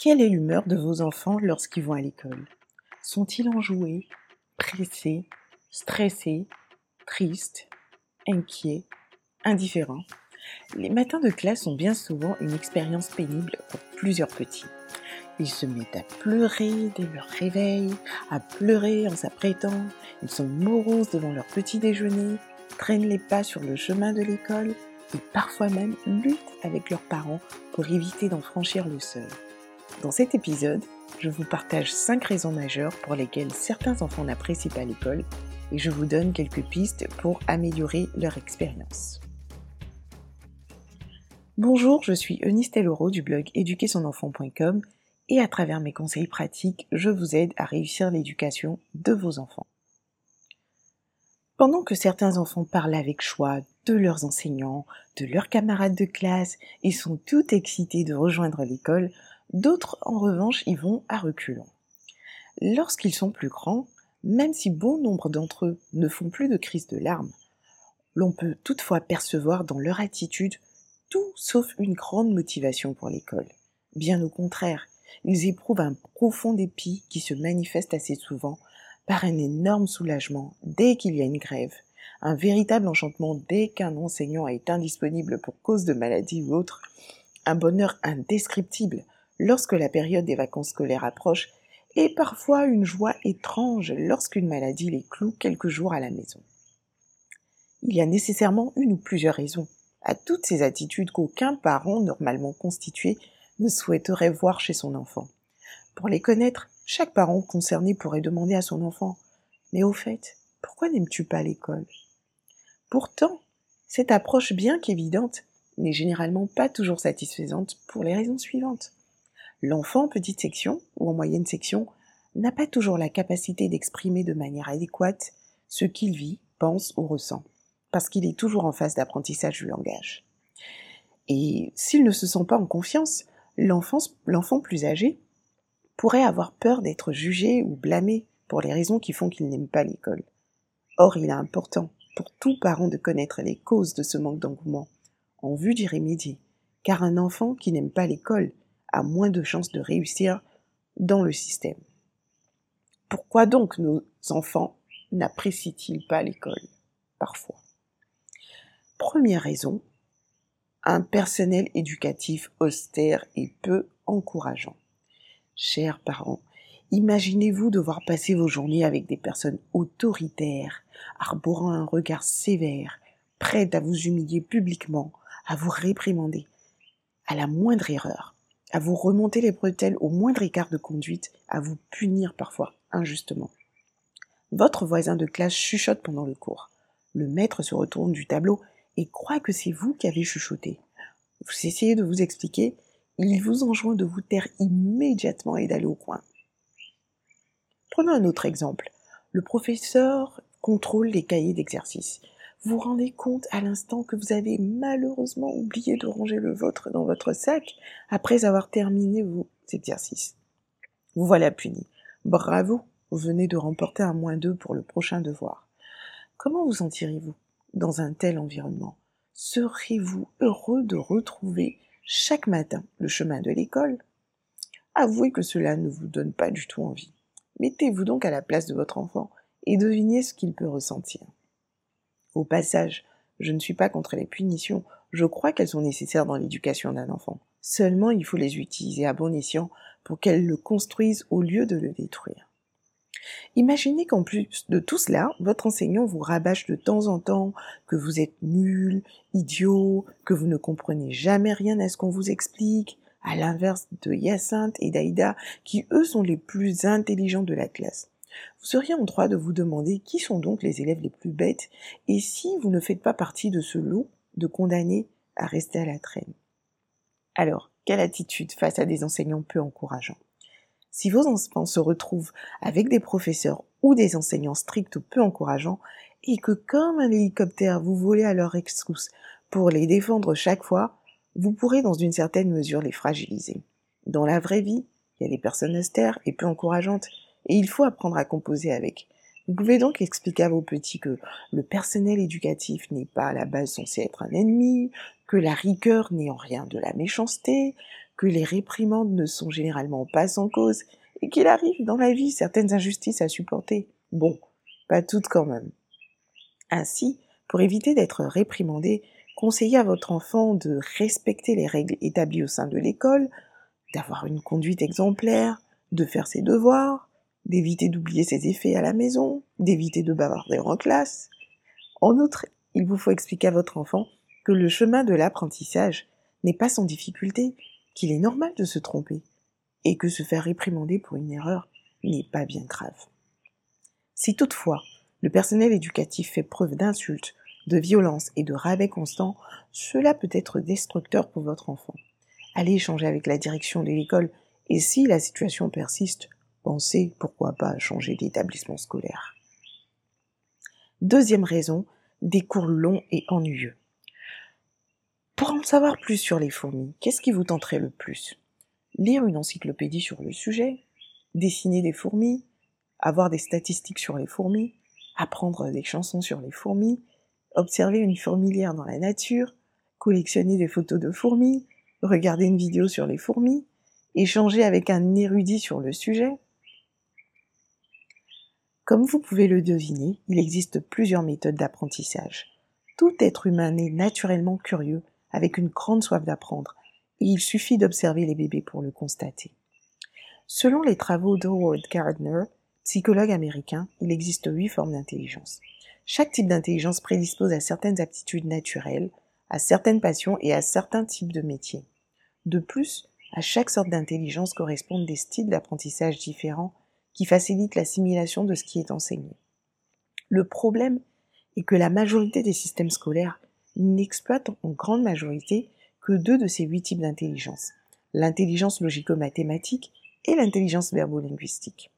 Quelle est l'humeur de vos enfants lorsqu'ils vont à l'école? Sont-ils enjoués, pressés, stressés, tristes, inquiets, indifférents? Les matins de classe sont bien souvent une expérience pénible pour plusieurs petits. Ils se mettent à pleurer dès leur réveil, à pleurer en s'apprêtant, ils sont moroses devant leur petit déjeuner, traînent les pas sur le chemin de l'école et parfois même luttent avec leurs parents pour éviter d'en franchir le seuil. Dans cet épisode, je vous partage 5 raisons majeures pour lesquelles certains enfants n'apprécient pas l'école et je vous donne quelques pistes pour améliorer leur expérience. Bonjour, je suis Eunice Telloro du blog éduquersonenfant.com et à travers mes conseils pratiques, je vous aide à réussir l'éducation de vos enfants. Pendant que certains enfants parlent avec choix de leurs enseignants, de leurs camarades de classe et sont tout excités de rejoindre l'école, D'autres, en revanche, y vont à reculons. Lorsqu'ils sont plus grands, même si bon nombre d'entre eux ne font plus de crise de larmes, l'on peut toutefois percevoir dans leur attitude tout sauf une grande motivation pour l'école. Bien au contraire, ils éprouvent un profond dépit qui se manifeste assez souvent par un énorme soulagement dès qu'il y a une grève, un véritable enchantement dès qu'un enseignant est indisponible pour cause de maladie ou autre, un bonheur indescriptible lorsque la période des vacances scolaires approche, et parfois une joie étrange lorsqu'une maladie les cloue quelques jours à la maison. Il y a nécessairement une ou plusieurs raisons à toutes ces attitudes qu'aucun parent normalement constitué ne souhaiterait voir chez son enfant. Pour les connaître, chaque parent concerné pourrait demander à son enfant Mais au fait, pourquoi n'aimes-tu pas l'école? Pourtant, cette approche bien qu'évidente n'est généralement pas toujours satisfaisante pour les raisons suivantes. L'enfant en petite section ou en moyenne section n'a pas toujours la capacité d'exprimer de manière adéquate ce qu'il vit, pense ou ressent, parce qu'il est toujours en phase d'apprentissage du langage. Et s'il ne se sent pas en confiance, l'enfant plus âgé pourrait avoir peur d'être jugé ou blâmé pour les raisons qui font qu'il n'aime pas l'école. Or, il est important pour tout parent de connaître les causes de ce manque d'engouement, en vue d'y remédier, car un enfant qui n'aime pas l'école a moins de chances de réussir dans le système. Pourquoi donc nos enfants n'apprécient-ils pas l'école parfois? Première raison, un personnel éducatif austère et peu encourageant. Chers parents, imaginez-vous devoir passer vos journées avec des personnes autoritaires, arborant un regard sévère, prêtes à vous humilier publiquement, à vous réprimander à la moindre erreur à vous remonter les bretelles au moindre écart de conduite, à vous punir parfois injustement. Votre voisin de classe chuchote pendant le cours. Le maître se retourne du tableau et croit que c'est vous qui avez chuchoté. Vous essayez de vous expliquer, il vous enjoint de vous taire immédiatement et d'aller au coin. Prenons un autre exemple. Le professeur contrôle les cahiers d'exercice vous rendez compte à l'instant que vous avez malheureusement oublié de ranger le vôtre dans votre sac après avoir terminé vos exercices. Vous voilà puni. Bravo, vous venez de remporter un moins deux pour le prochain devoir. Comment vous sentirez-vous dans un tel environnement? Serez-vous heureux de retrouver chaque matin le chemin de l'école? Avouez que cela ne vous donne pas du tout envie. Mettez-vous donc à la place de votre enfant et devinez ce qu'il peut ressentir. Au passage, je ne suis pas contre les punitions, je crois qu'elles sont nécessaires dans l'éducation d'un enfant. Seulement il faut les utiliser à bon escient pour qu'elles le construisent au lieu de le détruire. Imaginez qu'en plus de tout cela, votre enseignant vous rabâche de temps en temps que vous êtes nul, idiot, que vous ne comprenez jamais rien à ce qu'on vous explique, à l'inverse de Hyacinthe et d'Aïda, qui eux sont les plus intelligents de la classe vous seriez en droit de vous demander qui sont donc les élèves les plus bêtes et si vous ne faites pas partie de ce lot de condamnés à rester à la traîne. Alors, quelle attitude face à des enseignants peu encourageants? Si vos enfants se retrouvent avec des professeurs ou des enseignants stricts ou peu encourageants, et que comme un hélicoptère vous volez à leur excuse pour les défendre chaque fois, vous pourrez dans une certaine mesure les fragiliser. Dans la vraie vie, il y a des personnes austères et peu encourageantes, et il faut apprendre à composer avec. Vous pouvez donc expliquer à vos petits que le personnel éducatif n'est pas à la base censé être un ennemi, que la rigueur n'est en rien de la méchanceté, que les réprimandes ne sont généralement pas sans cause et qu'il arrive dans la vie certaines injustices à supporter. Bon, pas toutes quand même. Ainsi, pour éviter d'être réprimandé, conseillez à votre enfant de respecter les règles établies au sein de l'école, d'avoir une conduite exemplaire, de faire ses devoirs, d'éviter d'oublier ses effets à la maison, d'éviter de bavarder en classe. En outre, il vous faut expliquer à votre enfant que le chemin de l'apprentissage n'est pas sans difficulté, qu'il est normal de se tromper, et que se faire réprimander pour une erreur n'est pas bien grave. Si toutefois le personnel éducatif fait preuve d'insultes, de violence et de rabais constants, cela peut être destructeur pour votre enfant. Allez échanger avec la direction de l'école et si la situation persiste, pensez pourquoi pas changer d'établissement scolaire. Deuxième raison, des cours longs et ennuyeux. Pour en savoir plus sur les fourmis, qu'est-ce qui vous tenterait le plus? Lire une encyclopédie sur le sujet Dessiner des fourmis Avoir des statistiques sur les fourmis Apprendre des chansons sur les fourmis Observer une fourmilière dans la nature Collectionner des photos de fourmis Regarder une vidéo sur les fourmis Échanger avec un érudit sur le sujet Comme vous pouvez le deviner, il existe plusieurs méthodes d'apprentissage. Tout être humain est naturellement curieux avec une grande soif d'apprendre, et il suffit d'observer les bébés pour le constater. Selon les travaux d'Howard Gardner, psychologue américain, il existe huit formes d'intelligence. Chaque type d'intelligence prédispose à certaines aptitudes naturelles, à certaines passions et à certains types de métiers. De plus, à chaque sorte d'intelligence correspondent des styles d'apprentissage différents qui facilitent l'assimilation de ce qui est enseigné. Le problème est que la majorité des systèmes scolaires n'exploite en grande majorité que deux de ces huit types d'intelligence, l'intelligence logico-mathématique et l'intelligence verbo-linguistique.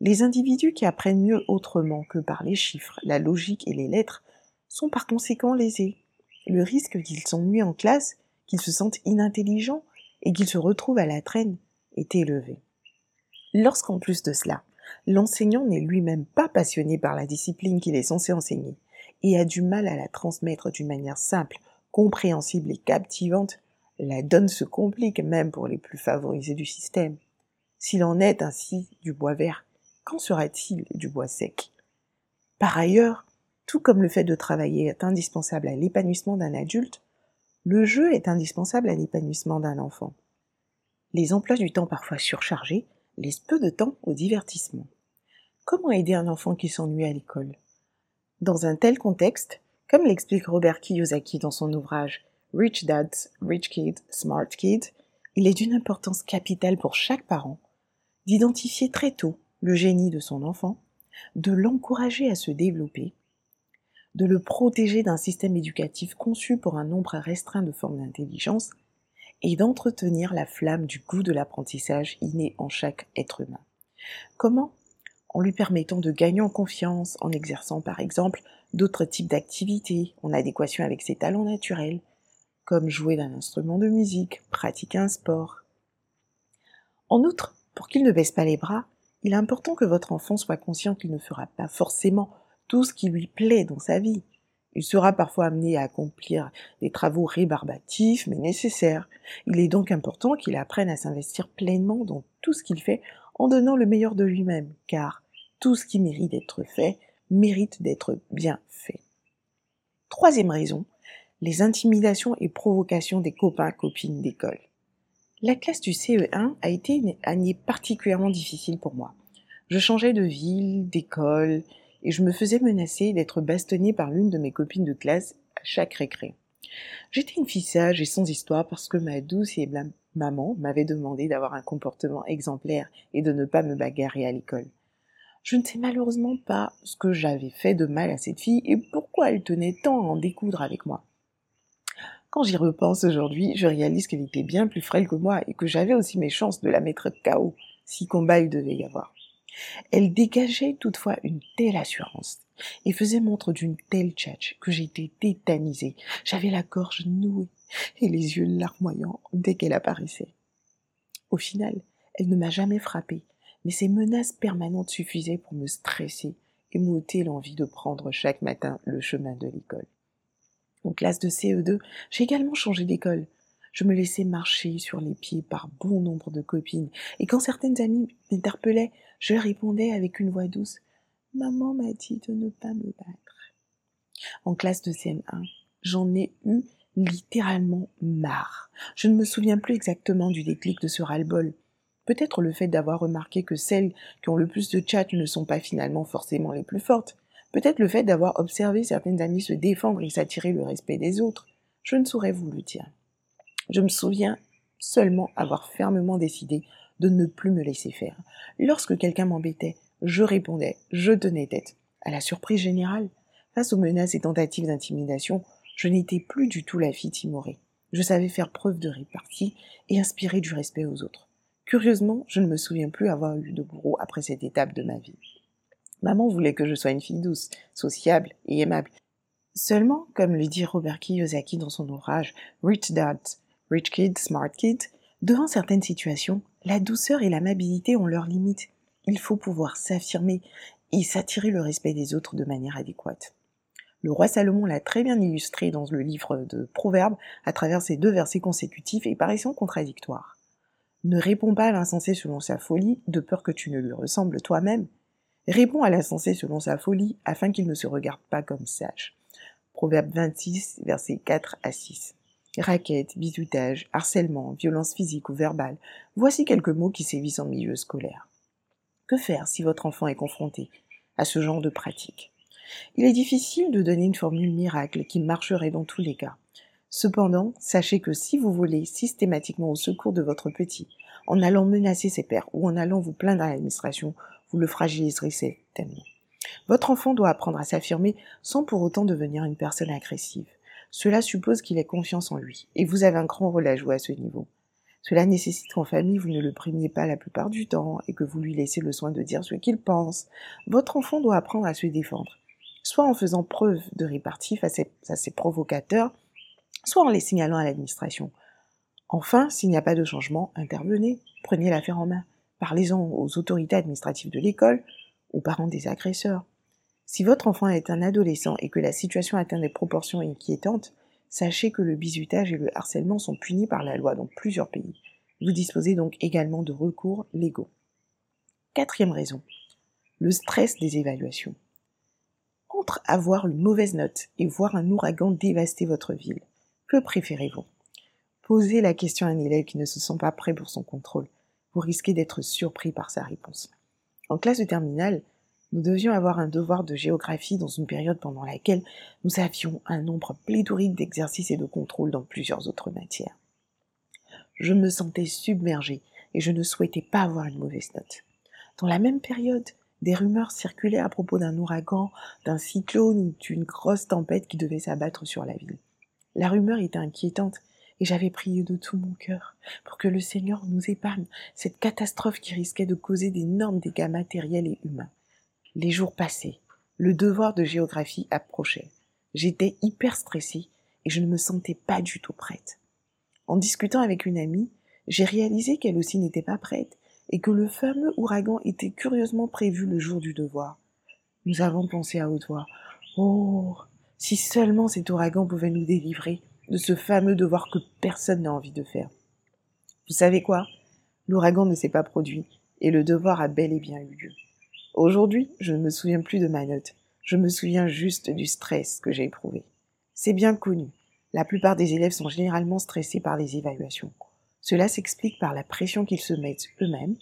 Les individus qui apprennent mieux autrement que par les chiffres, la logique et les lettres sont par conséquent lésés. Le risque qu'ils s'ennuient en classe, qu'ils se sentent inintelligents et qu'ils se retrouvent à la traîne est élevé. Lorsqu'en plus de cela, l'enseignant n'est lui-même pas passionné par la discipline qu'il est censé enseigner, et a du mal à la transmettre d'une manière simple, compréhensible et captivante, la donne se complique même pour les plus favorisés du système. S'il en est ainsi du bois vert, qu'en sera-t-il du bois sec? Par ailleurs, tout comme le fait de travailler est indispensable à l'épanouissement d'un adulte, le jeu est indispensable à l'épanouissement d'un enfant. Les emplois du temps parfois surchargés laissent peu de temps au divertissement. Comment aider un enfant qui s'ennuie à l'école? Dans un tel contexte, comme l'explique Robert Kiyosaki dans son ouvrage Rich Dads, Rich Kids, Smart Kids, il est d'une importance capitale pour chaque parent d'identifier très tôt le génie de son enfant, de l'encourager à se développer, de le protéger d'un système éducatif conçu pour un nombre restreint de formes d'intelligence, et d'entretenir la flamme du goût de l'apprentissage inné en chaque être humain. Comment? En lui permettant de gagner en confiance, en exerçant par exemple d'autres types d'activités en adéquation avec ses talents naturels, comme jouer d'un instrument de musique, pratiquer un sport. En outre, pour qu'il ne baisse pas les bras, il est important que votre enfant soit conscient qu'il ne fera pas forcément tout ce qui lui plaît dans sa vie. Il sera parfois amené à accomplir des travaux rébarbatifs mais nécessaires. Il est donc important qu'il apprenne à s'investir pleinement dans tout ce qu'il fait en donnant le meilleur de lui-même, car tout ce qui mérite d'être fait mérite d'être bien fait. Troisième raison, les intimidations et provocations des copains copines d'école. La classe du CE1 a été une année particulièrement difficile pour moi. Je changeais de ville, d'école, et je me faisais menacer d'être bastonnée par l'une de mes copines de classe à chaque récré. J'étais une fille sage et sans histoire parce que ma douce et maman m'avait demandé d'avoir un comportement exemplaire et de ne pas me bagarrer à l'école. Je ne sais malheureusement pas ce que j'avais fait de mal à cette fille et pourquoi elle tenait tant à en découdre avec moi. Quand j'y repense aujourd'hui, je réalise qu'elle était bien plus frêle que moi et que j'avais aussi mes chances de la mettre KO si combat il devait y avoir. Elle dégageait toutefois une telle assurance et faisait montre d'une telle tchatch que j'étais tétanisée. J'avais la gorge nouée et les yeux larmoyants dès qu'elle apparaissait. Au final, elle ne m'a jamais frappée, mais ces menaces permanentes suffisaient pour me stresser et m'ôter l'envie de prendre chaque matin le chemin de l'école. En classe de CE2, j'ai également changé d'école. Je me laissais marcher sur les pieds par bon nombre de copines, et quand certaines amies m'interpellaient, je répondais avec une voix douce Maman m'a dit de ne pas me battre. En classe de CM1, j'en ai eu littéralement marre. Je ne me souviens plus exactement du déclic de ce ras-le-bol. Peut-être le fait d'avoir remarqué que celles qui ont le plus de chat ne sont pas finalement forcément les plus fortes. Peut-être le fait d'avoir observé certaines amies se défendre et s'attirer le respect des autres. Je ne saurais vous le dire. Je me souviens seulement avoir fermement décidé de ne plus me laisser faire. Lorsque quelqu'un m'embêtait, je répondais, je tenais tête. À la surprise générale, face aux menaces et tentatives d'intimidation, je n'étais plus du tout la fille timorée. Je savais faire preuve de répartie et inspirer du respect aux autres. Curieusement, je ne me souviens plus avoir eu de bourreau après cette étape de ma vie. Maman voulait que je sois une fille douce, sociable et aimable. Seulement, comme le dit Robert Kiyosaki dans son ouvrage Rich Dad, Rich Kid, Smart Kid, devant certaines situations, la douceur et l'amabilité ont leurs limites. Il faut pouvoir s'affirmer et s'attirer le respect des autres de manière adéquate. Le roi Salomon l'a très bien illustré dans le livre de Proverbes à travers ces deux versets consécutifs et paraissant contradictoires. Ne réponds pas à l'insensé selon sa folie, de peur que tu ne lui ressembles toi-même. Réponds à l'insensé selon sa folie, afin qu'il ne se regarde pas comme sage. Proverbe 26, versets 4 à 6. Raquettes, bisoutage, harcèlement, violence physique ou verbale, voici quelques mots qui sévissent en milieu scolaire. Que faire si votre enfant est confronté à ce genre de pratique? Il est difficile de donner une formule miracle qui marcherait dans tous les cas. Cependant, sachez que si vous volez systématiquement au secours de votre petit, en allant menacer ses pères ou en allant vous plaindre à l'administration, vous le fragiliserez certainement. Votre enfant doit apprendre à s'affirmer sans pour autant devenir une personne agressive. Cela suppose qu'il ait confiance en lui, et vous avez un grand rôle à jouer à ce niveau. Cela nécessite qu'en famille, vous ne le primiez pas la plupart du temps et que vous lui laissez le soin de dire ce qu'il pense. Votre enfant doit apprendre à se défendre soit en faisant preuve de répartie face à ses provocateurs, soit en les signalant à l'administration. Enfin, s'il n'y a pas de changement, intervenez, prenez l'affaire en main, parlez-en aux autorités administratives de l'école, aux parents des agresseurs. Si votre enfant est un adolescent et que la situation atteint des proportions inquiétantes, sachez que le bizutage et le harcèlement sont punis par la loi dans plusieurs pays. Vous disposez donc également de recours légaux. Quatrième raison, le stress des évaluations entre avoir une mauvaise note et voir un ouragan dévaster votre ville, que préférez-vous? Posez la question à un élève qui ne se sent pas prêt pour son contrôle. Vous risquez d'être surpris par sa réponse. En classe de terminale, nous devions avoir un devoir de géographie dans une période pendant laquelle nous avions un nombre pléthorique d'exercices et de contrôles dans plusieurs autres matières. Je me sentais submergée et je ne souhaitais pas avoir une mauvaise note. Dans la même période, des rumeurs circulaient à propos d'un ouragan, d'un cyclone ou d'une grosse tempête qui devait s'abattre sur la ville. La rumeur était inquiétante et j'avais prié de tout mon cœur pour que le Seigneur nous épargne cette catastrophe qui risquait de causer d'énormes dégâts matériels et humains. Les jours passaient, le devoir de géographie approchait. J'étais hyper stressée et je ne me sentais pas du tout prête. En discutant avec une amie, j'ai réalisé qu'elle aussi n'était pas prête et que le fameux ouragan était curieusement prévu le jour du devoir. Nous avons pensé à haute voix. Oh, si seulement cet ouragan pouvait nous délivrer de ce fameux devoir que personne n'a envie de faire. Vous savez quoi? L'ouragan ne s'est pas produit, et le devoir a bel et bien eu lieu. Aujourd'hui, je ne me souviens plus de ma note, je me souviens juste du stress que j'ai éprouvé. C'est bien connu, la plupart des élèves sont généralement stressés par les évaluations. Cela s'explique par la pression qu'ils se mettent eux-mêmes,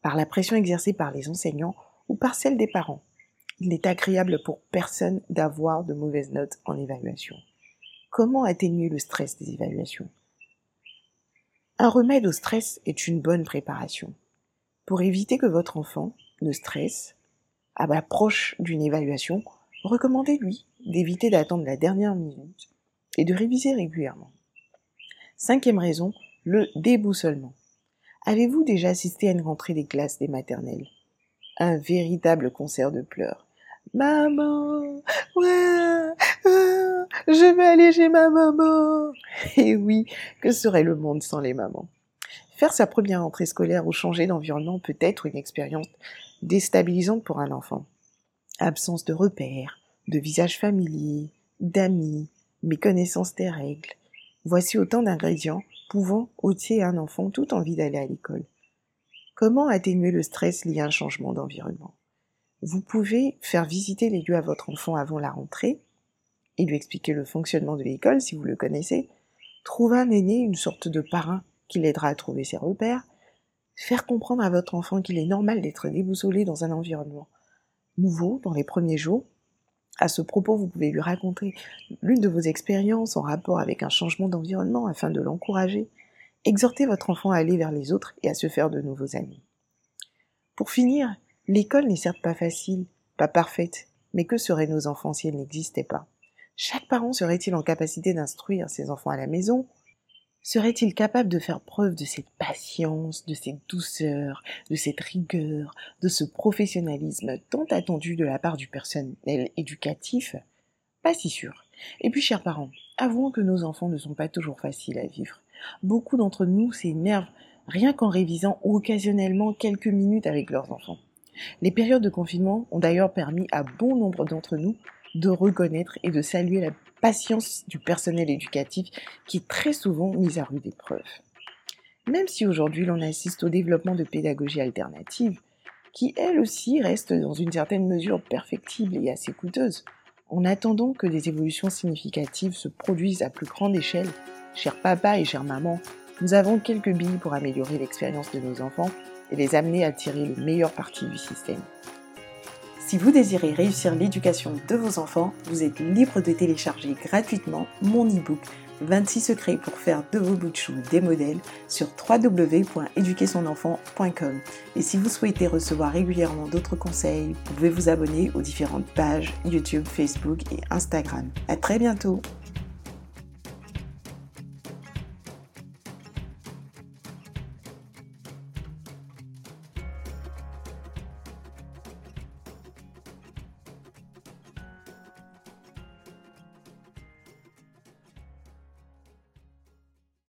par la pression exercée par les enseignants ou par celle des parents. Il n'est agréable pour personne d'avoir de mauvaises notes en évaluation. Comment atténuer le stress des évaluations? Un remède au stress est une bonne préparation. Pour éviter que votre enfant ne stresse à l'approche d'une évaluation, recommandez-lui d'éviter d'attendre la dernière minute et de réviser régulièrement. Cinquième raison, le déboussolement. Avez-vous déjà assisté à une rentrée des classes des maternelles? Un véritable concert de pleurs. Maman, je vais aller chez ma maman. Et oui, que serait le monde sans les mamans? Faire sa première rentrée scolaire ou changer d'environnement peut être une expérience déstabilisante pour un enfant. Absence de repères, de visages familiers, d'amis, méconnaissance des règles. Voici autant d'ingrédients pouvant ôter à un enfant toute envie d'aller à l'école. Comment atténuer le stress lié à un changement d'environnement? Vous pouvez faire visiter les lieux à votre enfant avant la rentrée et lui expliquer le fonctionnement de l'école si vous le connaissez. Trouver un aîné, une sorte de parrain qui l'aidera à trouver ses repères. Faire comprendre à votre enfant qu'il est normal d'être déboussolé dans un environnement nouveau dans les premiers jours. À ce propos, vous pouvez lui raconter l'une de vos expériences en rapport avec un changement d'environnement afin de l'encourager. Exhortez votre enfant à aller vers les autres et à se faire de nouveaux amis. Pour finir, l'école n'est certes pas facile, pas parfaite, mais que seraient nos enfants si elle n'existait pas? Chaque parent serait-il en capacité d'instruire ses enfants à la maison? Serait-il capable de faire preuve de cette patience, de cette douceur, de cette rigueur, de ce professionnalisme tant attendu de la part du personnel éducatif? Pas si sûr. Et puis, chers parents, avouons que nos enfants ne sont pas toujours faciles à vivre. Beaucoup d'entre nous s'énervent rien qu'en révisant occasionnellement quelques minutes avec leurs enfants. Les périodes de confinement ont d'ailleurs permis à bon nombre d'entre nous de reconnaître et de saluer la patience du personnel éducatif qui est très souvent mise à rude épreuve. Même si aujourd'hui l'on assiste au développement de pédagogie alternative, qui elle aussi reste dans une certaine mesure perfectible et assez coûteuse, en attendant que des évolutions significatives se produisent à plus grande échelle, chers papa et chers maman, nous avons quelques billes pour améliorer l'expérience de nos enfants et les amener à tirer le meilleur parti du système. Si vous désirez réussir l'éducation de vos enfants, vous êtes libre de télécharger gratuitement mon e-book 26 secrets pour faire de vos bouts de des modèles sur www.éduquersonenfant.com. Et si vous souhaitez recevoir régulièrement d'autres conseils, vous pouvez vous abonner aux différentes pages YouTube, Facebook et Instagram. À très bientôt!